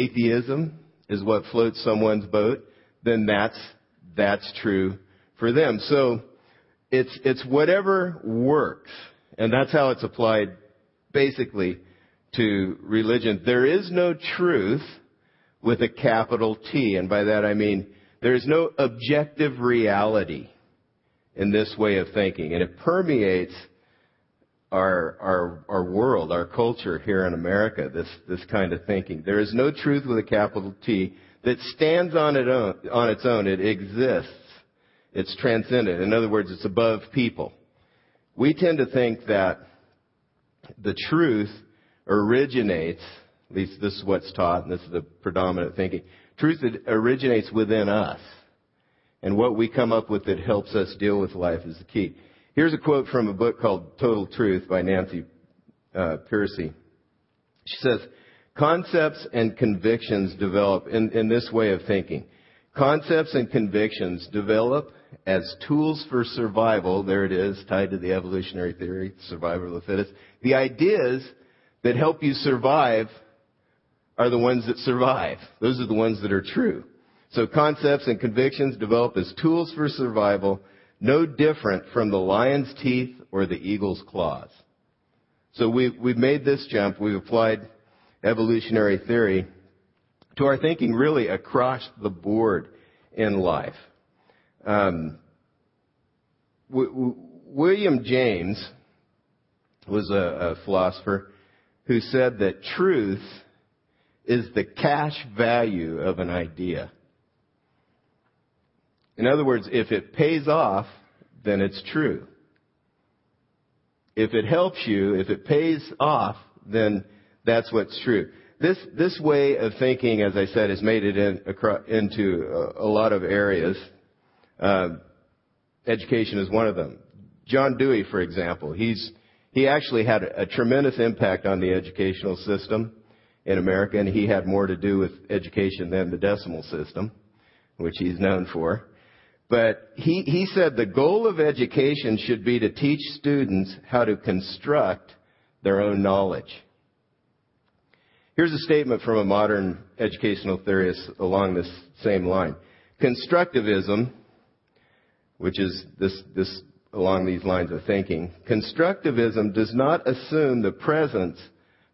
atheism is what floats someone's boat, then that's, that's true for them. So it's, it's whatever works. And that's how it's applied basically to religion. There is no truth with a capital T. And by that I mean there is no objective reality in this way of thinking. And it permeates our, our, our world, our culture here in America, this, this kind of thinking. There is no truth with a capital T that stands on, it own, on its own. It exists. It's transcendent. In other words, it's above people. We tend to think that the truth originates, at least this is what's taught, and this is the predominant thinking, truth originates within us. And what we come up with that helps us deal with life is the key. Here's a quote from a book called Total Truth by Nancy uh, Pearcey. She says, concepts and convictions develop in, in this way of thinking. Concepts and convictions develop as tools for survival. There it is, tied to the evolutionary theory, survival of the fittest. The ideas that help you survive are the ones that survive. Those are the ones that are true. So concepts and convictions develop as tools for survival, no different from the lion's teeth or the eagle's claws. So we've, we've made this jump. We've applied evolutionary theory to our thinking really across the board in life. Um, w- w- William James was a, a philosopher who said that truth is the cash value of an idea. In other words, if it pays off, then it's true. If it helps you, if it pays off, then that's what's true. This, this way of thinking, as I said, has made it in, across, into a, a, lot of areas. Uh, education is one of them. John Dewey, for example, he's, he actually had a, a tremendous impact on the educational system in America, and he had more to do with education than the decimal system, which he's known for. But he, he said the goal of education should be to teach students how to construct their own knowledge. Here's a statement from a modern educational theorist along this same line. Constructivism, which is this, this along these lines of thinking, constructivism does not assume the presence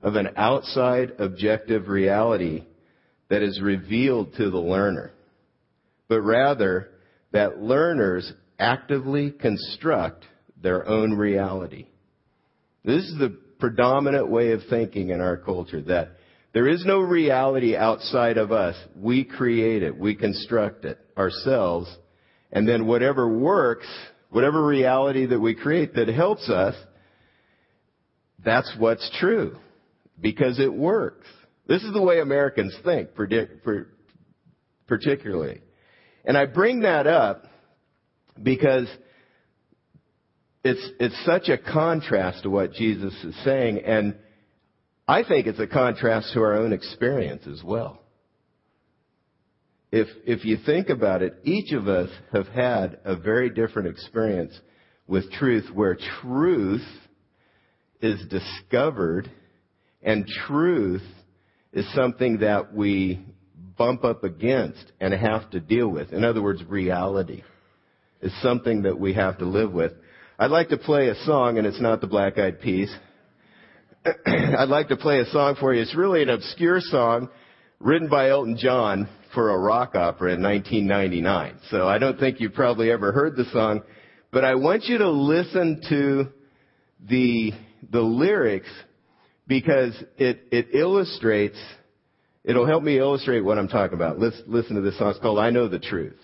of an outside objective reality that is revealed to the learner, but rather that learners actively construct their own reality. This is the predominant way of thinking in our culture that there is no reality outside of us. We create it. We construct it ourselves. And then whatever works, whatever reality that we create that helps us, that's what's true. Because it works. This is the way Americans think, particularly. And I bring that up because it's, it's such a contrast to what Jesus is saying. And I think it's a contrast to our own experience as well. If, if you think about it, each of us have had a very different experience with truth where truth is discovered and truth is something that we bump up against and have to deal with. In other words, reality is something that we have to live with. I'd like to play a song, and it's not the Black Eyed Peas. I'd like to play a song for you. It's really an obscure song written by Elton John for a rock opera in 1999. So I don't think you've probably ever heard the song, but I want you to listen to the, the lyrics because it, it illustrates, it'll help me illustrate what I'm talking about. Let's listen to this song. It's called I Know the Truth.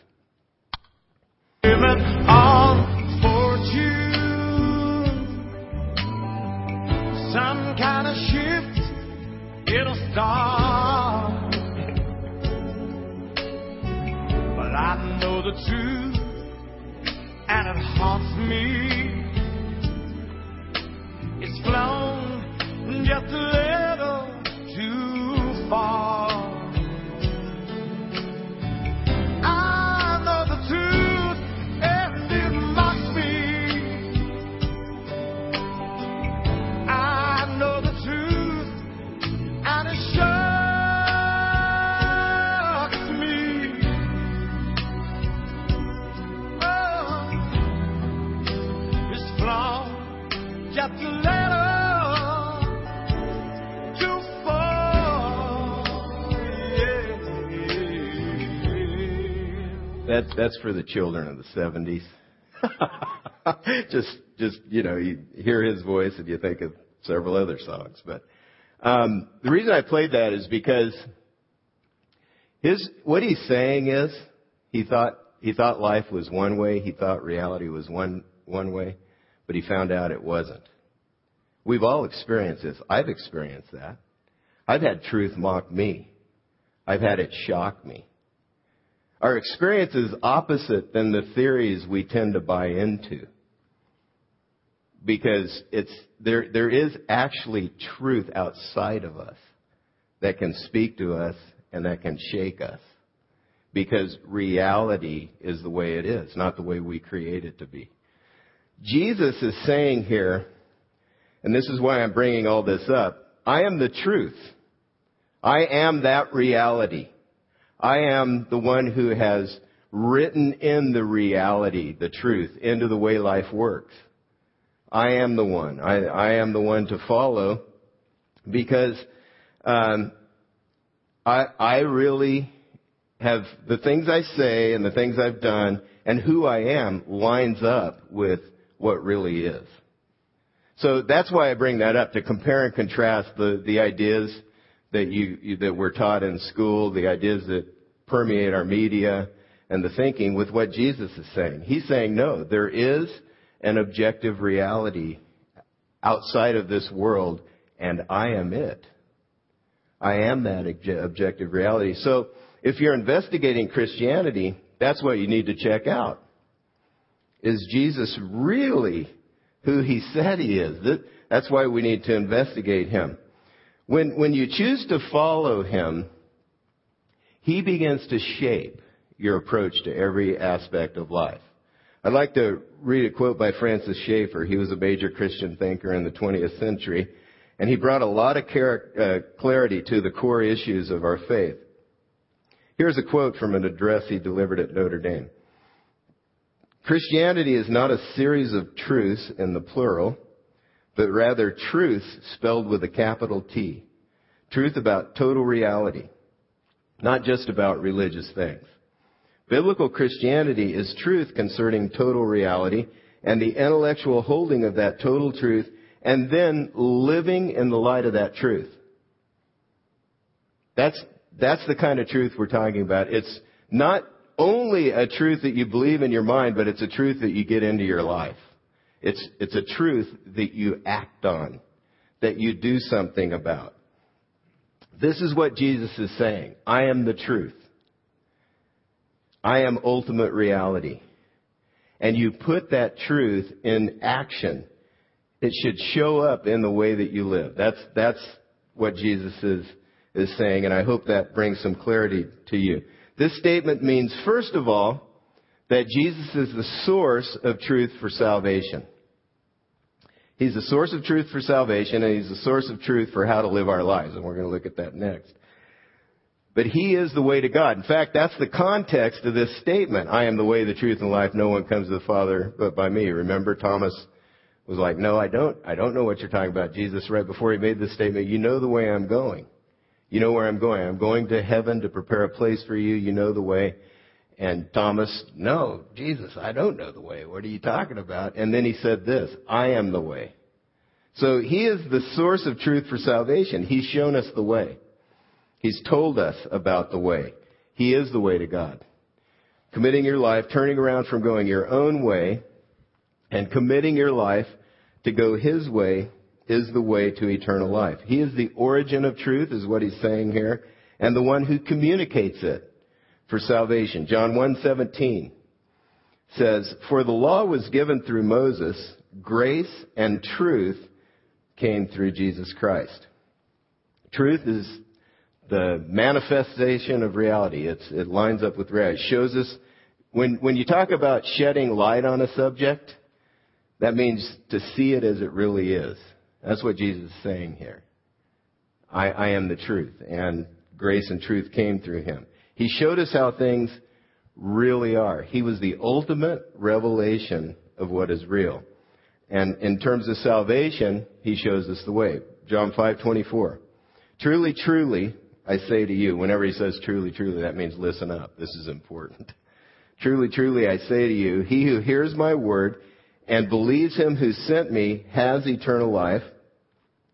some kind of shift, it'll start. But I know the truth, and it haunts me. It's flown just a little That's for the children of the seventies. just just you know, you hear his voice and you think of several other songs. But um, the reason I played that is because his what he's saying is he thought he thought life was one way, he thought reality was one one way, but he found out it wasn't. We've all experienced this. I've experienced that. I've had truth mock me. I've had it shock me. Our experience is opposite than the theories we tend to buy into. Because it's, there, there is actually truth outside of us that can speak to us and that can shake us. Because reality is the way it is, not the way we create it to be. Jesus is saying here, and this is why I'm bringing all this up, I am the truth. I am that reality. I am the one who has written in the reality, the truth, into the way life works. I am the one. I, I am the one to follow because um, I, I really have the things I say and the things I've done and who I am lines up with what really is. So that's why I bring that up to compare and contrast the, the ideas that you, that we're taught in school, the ideas that permeate our media and the thinking with what Jesus is saying. He's saying, no, there is an objective reality outside of this world, and I am it. I am that objective reality. So if you're investigating Christianity, that's what you need to check out. Is Jesus really who he said he is? That's why we need to investigate him. When, when you choose to follow him, he begins to shape your approach to every aspect of life. I'd like to read a quote by Francis Schaeffer. He was a major Christian thinker in the 20th century, and he brought a lot of uh, clarity to the core issues of our faith. Here's a quote from an address he delivered at Notre Dame. Christianity is not a series of truths in the plural, but rather truth spelled with a capital T. Truth about total reality not just about religious things. Biblical Christianity is truth concerning total reality and the intellectual holding of that total truth and then living in the light of that truth. That's, that's the kind of truth we're talking about. It's not only a truth that you believe in your mind, but it's a truth that you get into your life. It's, it's a truth that you act on, that you do something about. This is what Jesus is saying. I am the truth. I am ultimate reality. And you put that truth in action. It should show up in the way that you live. That's, that's what Jesus is, is saying, and I hope that brings some clarity to you. This statement means, first of all, that Jesus is the source of truth for salvation. He's the source of truth for salvation, and He's the source of truth for how to live our lives, and we're going to look at that next. But He is the way to God. In fact, that's the context of this statement. I am the way, the truth, and life. No one comes to the Father but by me. Remember, Thomas was like, no, I don't, I don't know what you're talking about. Jesus, right before he made this statement, you know the way I'm going. You know where I'm going. I'm going to heaven to prepare a place for you. You know the way. And Thomas, no, Jesus, I don't know the way. What are you talking about? And then he said this, I am the way. So he is the source of truth for salvation. He's shown us the way. He's told us about the way. He is the way to God. Committing your life, turning around from going your own way, and committing your life to go His way is the way to eternal life. He is the origin of truth, is what he's saying here, and the one who communicates it for salvation. John 1:17 says, "For the law was given through Moses, grace and truth came through Jesus Christ." Truth is the manifestation of reality. It's, it lines up with reality. It shows us when when you talk about shedding light on a subject, that means to see it as it really is. That's what Jesus is saying here. I, I am the truth, and grace and truth came through him. He showed us how things really are. He was the ultimate revelation of what is real. And in terms of salvation, he shows us the way. John 5:24. Truly, truly, I say to you, whenever he says truly, truly, that means listen up. This is important. Truly, truly, I say to you, he who hears my word and believes him who sent me has eternal life.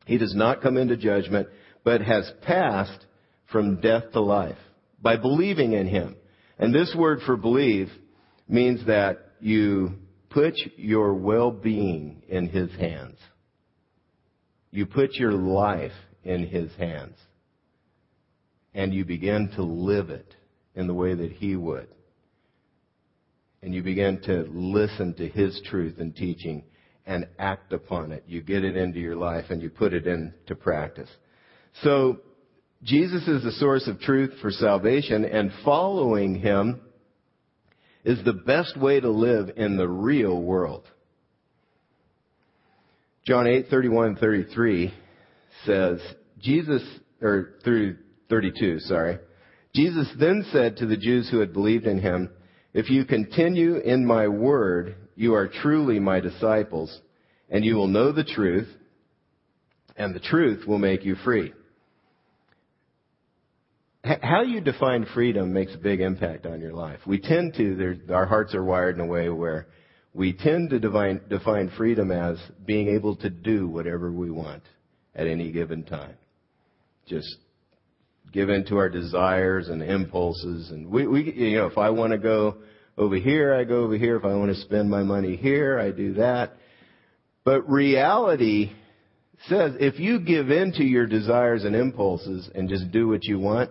He does not come into judgment, but has passed from death to life by believing in him. And this word for believe means that you put your well-being in his hands. You put your life in his hands. And you begin to live it in the way that he would. And you begin to listen to his truth and teaching and act upon it. You get it into your life and you put it into practice. So, Jesus is the source of truth for salvation and following him is the best way to live in the real world. John 8:31 and 33 says, Jesus or through 32, sorry. Jesus then said to the Jews who had believed in him, "If you continue in my word, you are truly my disciples, and you will know the truth, and the truth will make you free." How you define freedom makes a big impact on your life. We tend to, our hearts are wired in a way where we tend to define, define freedom as being able to do whatever we want at any given time. Just give in to our desires and impulses. And we, we you know, if I want to go over here, I go over here. If I want to spend my money here, I do that. But reality says if you give in to your desires and impulses and just do what you want,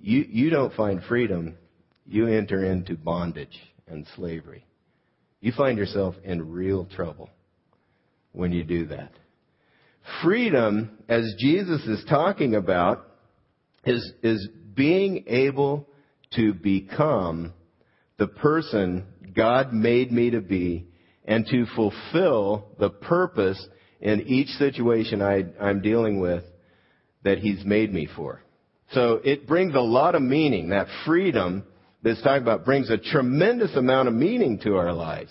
you, you don't find freedom. You enter into bondage and slavery. You find yourself in real trouble when you do that. Freedom, as Jesus is talking about, is, is being able to become the person God made me to be and to fulfill the purpose in each situation I, I'm dealing with that He's made me for. So it brings a lot of meaning. That freedom that's talking about brings a tremendous amount of meaning to our lives.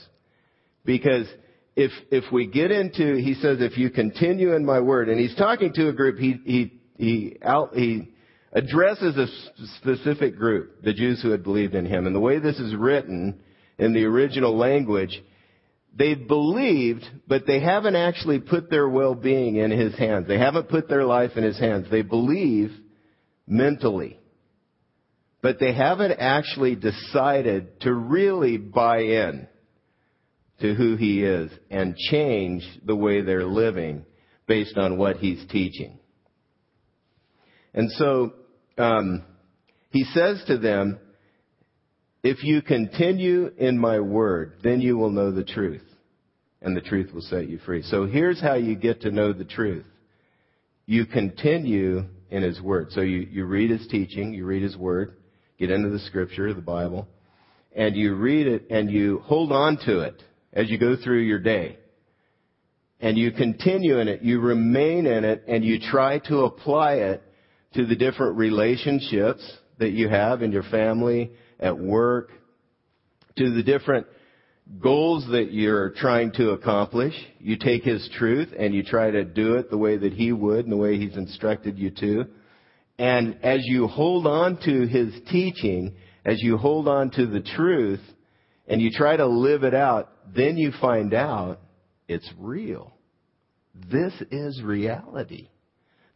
Because if, if we get into, he says, if you continue in my word, and he's talking to a group, he, he, he out, he addresses a specific group, the Jews who had believed in him. And the way this is written in the original language, they've believed, but they haven't actually put their well-being in his hands. They haven't put their life in his hands. They believe mentally. But they haven't actually decided to really buy in to who he is and change the way they're living based on what he's teaching. And so um, he says to them, if you continue in my word, then you will know the truth, and the truth will set you free. So here's how you get to know the truth. You continue in his word. So you, you read his teaching, you read his word, get into the scripture, the Bible, and you read it and you hold on to it as you go through your day. And you continue in it, you remain in it, and you try to apply it to the different relationships that you have in your family, at work, to the different goals that you're trying to accomplish. You take His truth and you try to do it the way that He would and the way He's instructed you to. And as you hold on to His teaching, as you hold on to the truth, and you try to live it out, then you find out it's real. This is reality.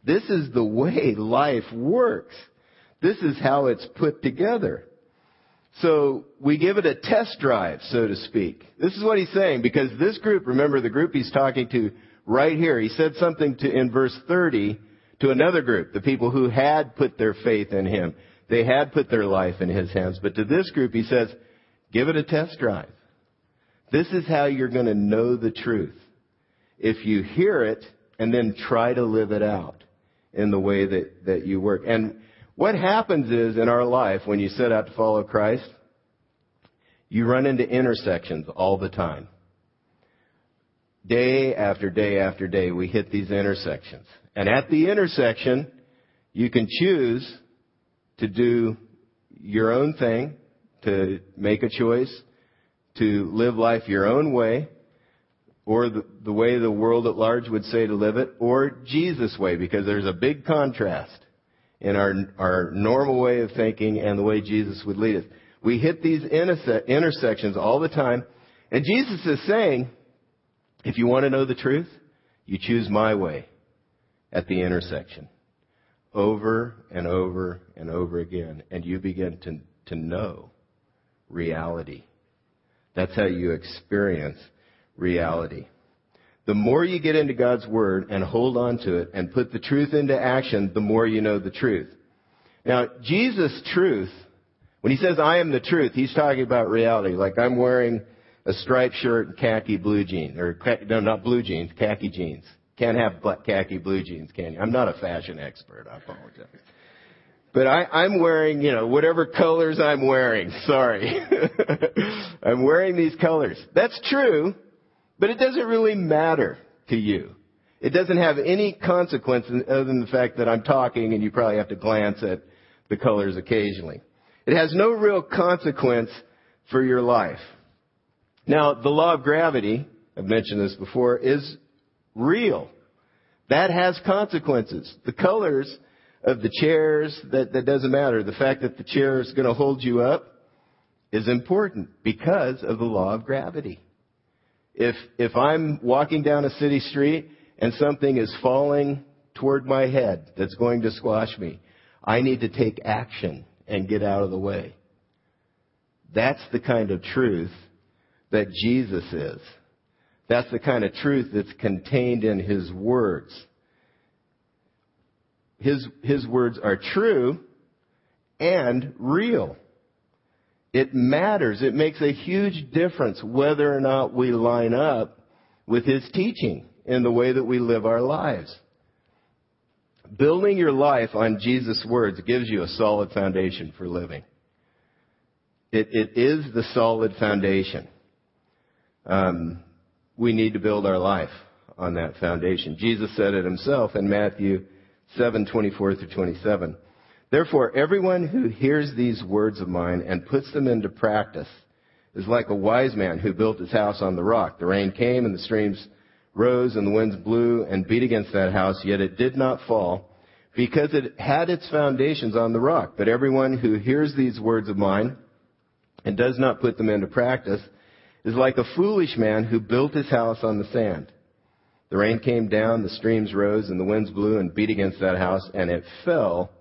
This is the way life works. This is how it's put together. So we give it a test drive, so to speak. This is what he's saying because this group, remember the group he's talking to right here, he said something to, in verse 30 to another group, the people who had put their faith in him. They had put their life in his hands. But to this group, he says, give it a test drive. This is how you're going to know the truth. If you hear it and then try to live it out in the way that, that you work. And what happens is in our life when you set out to follow Christ, you run into intersections all the time. Day after day after day, we hit these intersections. And at the intersection, you can choose to do your own thing, to make a choice, to live life your own way, or the, the way the world at large would say to live it, or Jesus' way, because there's a big contrast in our, our normal way of thinking and the way Jesus would lead us. We hit these interse- intersections all the time. And Jesus is saying, if you want to know the truth, you choose my way at the intersection. Over and over and over again. And you begin to, to know reality. That's how you experience reality. The more you get into God's Word and hold on to it and put the truth into action, the more you know the truth. Now, Jesus' truth, when he says, I am the truth, he's talking about reality. Like I'm wearing a striped shirt and khaki blue jeans, or no, not blue jeans, khaki jeans. Can't have but khaki blue jeans, can you? I'm not a fashion expert. I apologize. But I, I'm wearing, you know, whatever colors I'm wearing. Sorry. I'm wearing these colors. That's true, but it doesn't really matter to you. It doesn't have any consequence other than the fact that I'm talking and you probably have to glance at the colors occasionally. It has no real consequence for your life. Now, the law of gravity, I've mentioned this before, is real. That has consequences. The colors of the chairs, that, that doesn't matter. The fact that the chair is going to hold you up is important because of the law of gravity. If, if I'm walking down a city street and something is falling toward my head that's going to squash me, I need to take action and get out of the way. That's the kind of truth that Jesus is. That's the kind of truth that's contained in His words. His, His words are true and real. It matters. It makes a huge difference whether or not we line up with His teaching in the way that we live our lives. Building your life on Jesus' words gives you a solid foundation for living. It, it is the solid foundation. Um, we need to build our life on that foundation. Jesus said it himself in Matthew 7:24 through 27. Therefore, everyone who hears these words of mine and puts them into practice is like a wise man who built his house on the rock. The rain came and the streams rose and the winds blew and beat against that house, yet it did not fall because it had its foundations on the rock. But everyone who hears these words of mine and does not put them into practice is like a foolish man who built his house on the sand. The rain came down, the streams rose, and the winds blew and beat against that house, and it fell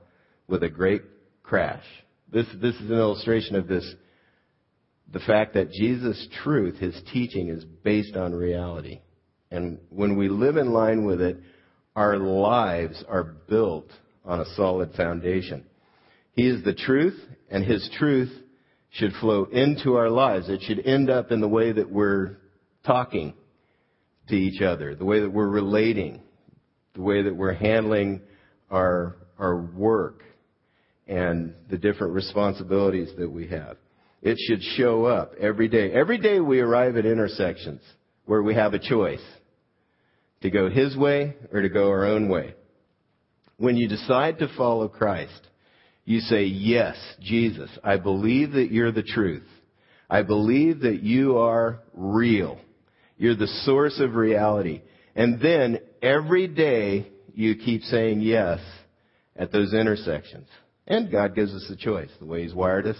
with a great crash. This, this is an illustration of this, the fact that Jesus' truth, his teaching, is based on reality. And when we live in line with it, our lives are built on a solid foundation. He is the truth, and his truth should flow into our lives. It should end up in the way that we're talking to each other, the way that we're relating, the way that we're handling our, our work, and the different responsibilities that we have. It should show up every day. Every day we arrive at intersections where we have a choice to go His way or to go our own way. When you decide to follow Christ, you say, yes, Jesus, I believe that you're the truth. I believe that you are real. You're the source of reality. And then every day you keep saying yes at those intersections. And God gives us the choice. The way He's wired us,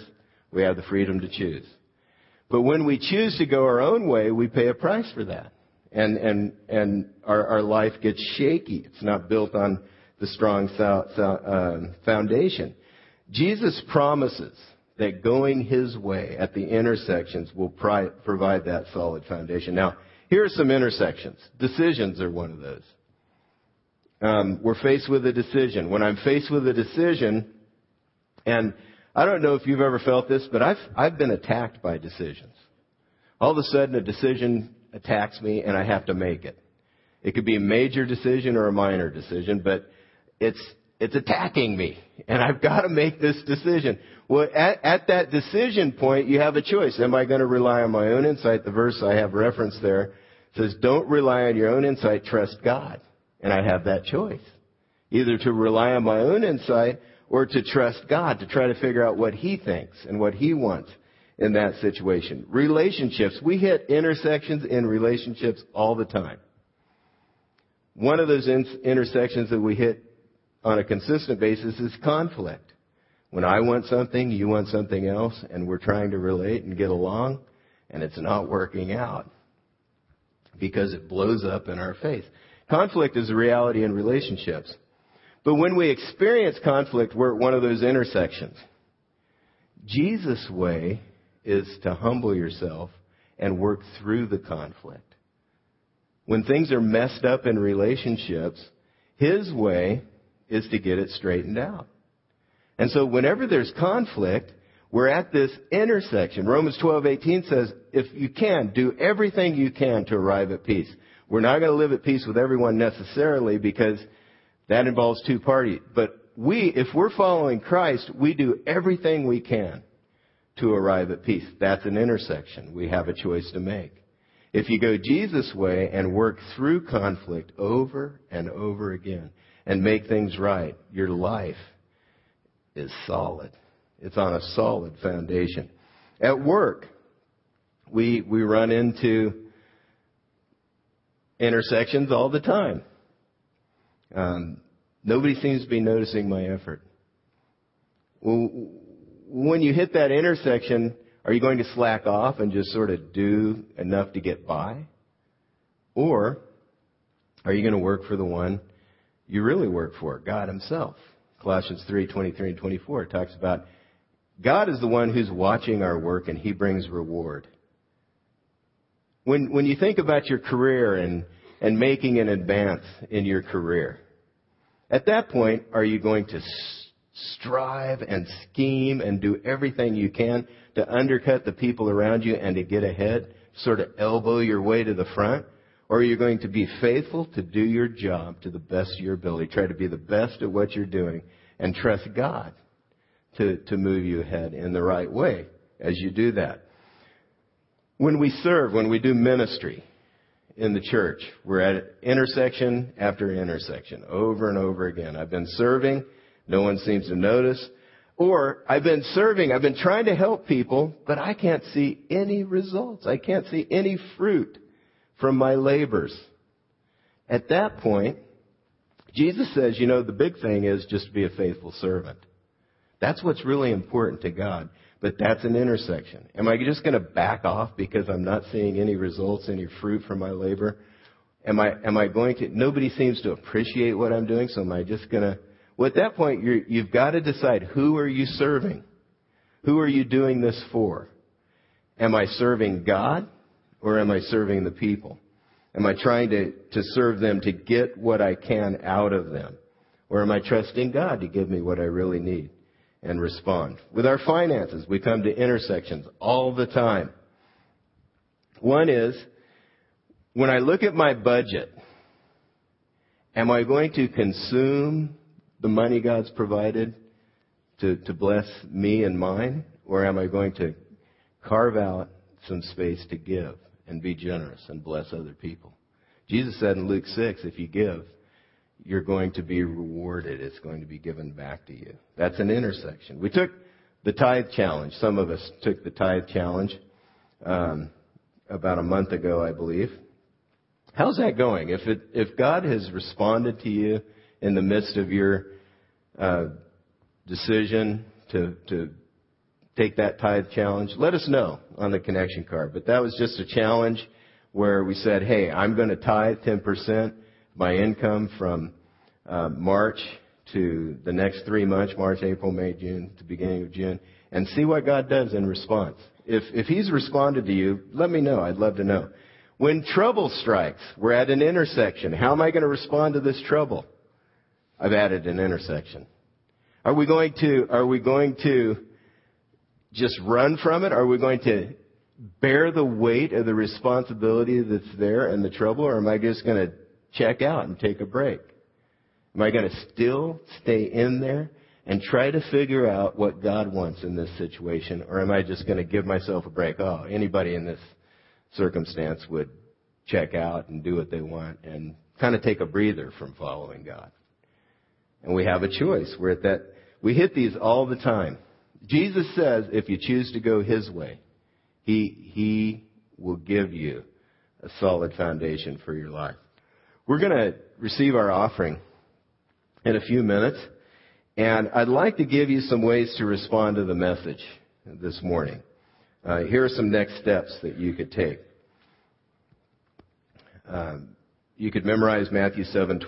we have the freedom to choose. But when we choose to go our own way, we pay a price for that. And, and, and our, our life gets shaky. It's not built on the strong uh, foundation. Jesus promises that going His way at the intersections will provide that solid foundation. Now, here are some intersections. Decisions are one of those. Um, we're faced with a decision. When I'm faced with a decision, and I don't know if you've ever felt this, but I've, I've been attacked by decisions. All of a sudden a decision attacks me and I have to make it. It could be a major decision or a minor decision, but it's, it's attacking me and I've got to make this decision. Well, at, at that decision point, you have a choice. Am I going to rely on my own insight? The verse I have referenced there says, don't rely on your own insight, trust God. And I have that choice. Either to rely on my own insight or to trust God to try to figure out what He thinks and what He wants in that situation. Relationships. We hit intersections in relationships all the time. One of those intersections that we hit on a consistent basis is conflict. When I want something, you want something else, and we're trying to relate and get along, and it's not working out because it blows up in our face. Conflict is a reality in relationships. But when we experience conflict, we're at one of those intersections. Jesus' way is to humble yourself and work through the conflict. When things are messed up in relationships, his way is to get it straightened out. And so whenever there's conflict, we're at this intersection. Romans 12:18 says, if you can, do everything you can to arrive at peace. We're not going to live at peace with everyone necessarily because that involves two parties. But we, if we're following Christ, we do everything we can to arrive at peace. That's an intersection. We have a choice to make. If you go Jesus' way and work through conflict over and over again and make things right, your life is solid. It's on a solid foundation. At work, we, we run into intersections all the time. Um, nobody seems to be noticing my effort. Well, when you hit that intersection, are you going to slack off and just sort of do enough to get by? Or are you going to work for the one you really work for, God Himself? Colossians 3, 23 and 24 talks about God is the one who's watching our work and He brings reward. When, when you think about your career and, and making an advance in your career, at that point, are you going to strive and scheme and do everything you can to undercut the people around you and to get ahead, sort of elbow your way to the front? Or are you going to be faithful to do your job to the best of your ability? Try to be the best at what you're doing and trust God to, to move you ahead in the right way as you do that. When we serve, when we do ministry in the church, we're at intersection after intersection over and over again. I've been serving no one seems to notice. Or I've been serving, I've been trying to help people, but I can't see any results. I can't see any fruit from my labors. At that point, Jesus says, you know, the big thing is just to be a faithful servant. That's what's really important to God. But that's an intersection. Am I just going to back off because I'm not seeing any results, any fruit from my labor? Am I, am I going to, nobody seems to appreciate what I'm doing, so am I just going to well, at that point, you you've got to decide who are you serving? Who are you doing this for? Am I serving God or am I serving the people? Am I trying to, to serve them to get what I can out of them? Or am I trusting God to give me what I really need and respond? With our finances, we come to intersections all the time. One is, when I look at my budget, am I going to consume the money God's provided to, to bless me and mine? Or am I going to carve out some space to give and be generous and bless other people? Jesus said in Luke 6, if you give, you're going to be rewarded. It's going to be given back to you. That's an intersection. We took the tithe challenge. Some of us took the tithe challenge um, about a month ago, I believe. How's that going? If it, if God has responded to you in the midst of your uh, decision to, to take that tithe challenge, let us know on the connection card. But that was just a challenge where we said, hey, I'm going to tithe 10% my income from uh, March to the next three months, March, April, May, June, to beginning of June, and see what God does in response. If, if He's responded to you, let me know. I'd love to know. When trouble strikes, we're at an intersection. How am I going to respond to this trouble? I've added an intersection. Are we going to, are we going to just run from it? Are we going to bear the weight of the responsibility that's there and the trouble, or am I just going to check out and take a break? Am I going to still stay in there and try to figure out what God wants in this situation, or am I just going to give myself a break? Oh, anybody in this circumstance would check out and do what they want and kind of take a breather from following God. And we have a choice. We're at that, we hit these all the time. Jesus says if you choose to go His way, He, He will give you a solid foundation for your life. We're going to receive our offering in a few minutes. And I'd like to give you some ways to respond to the message this morning. Uh, here are some next steps that you could take. Um, you could memorize Matthew 7:20.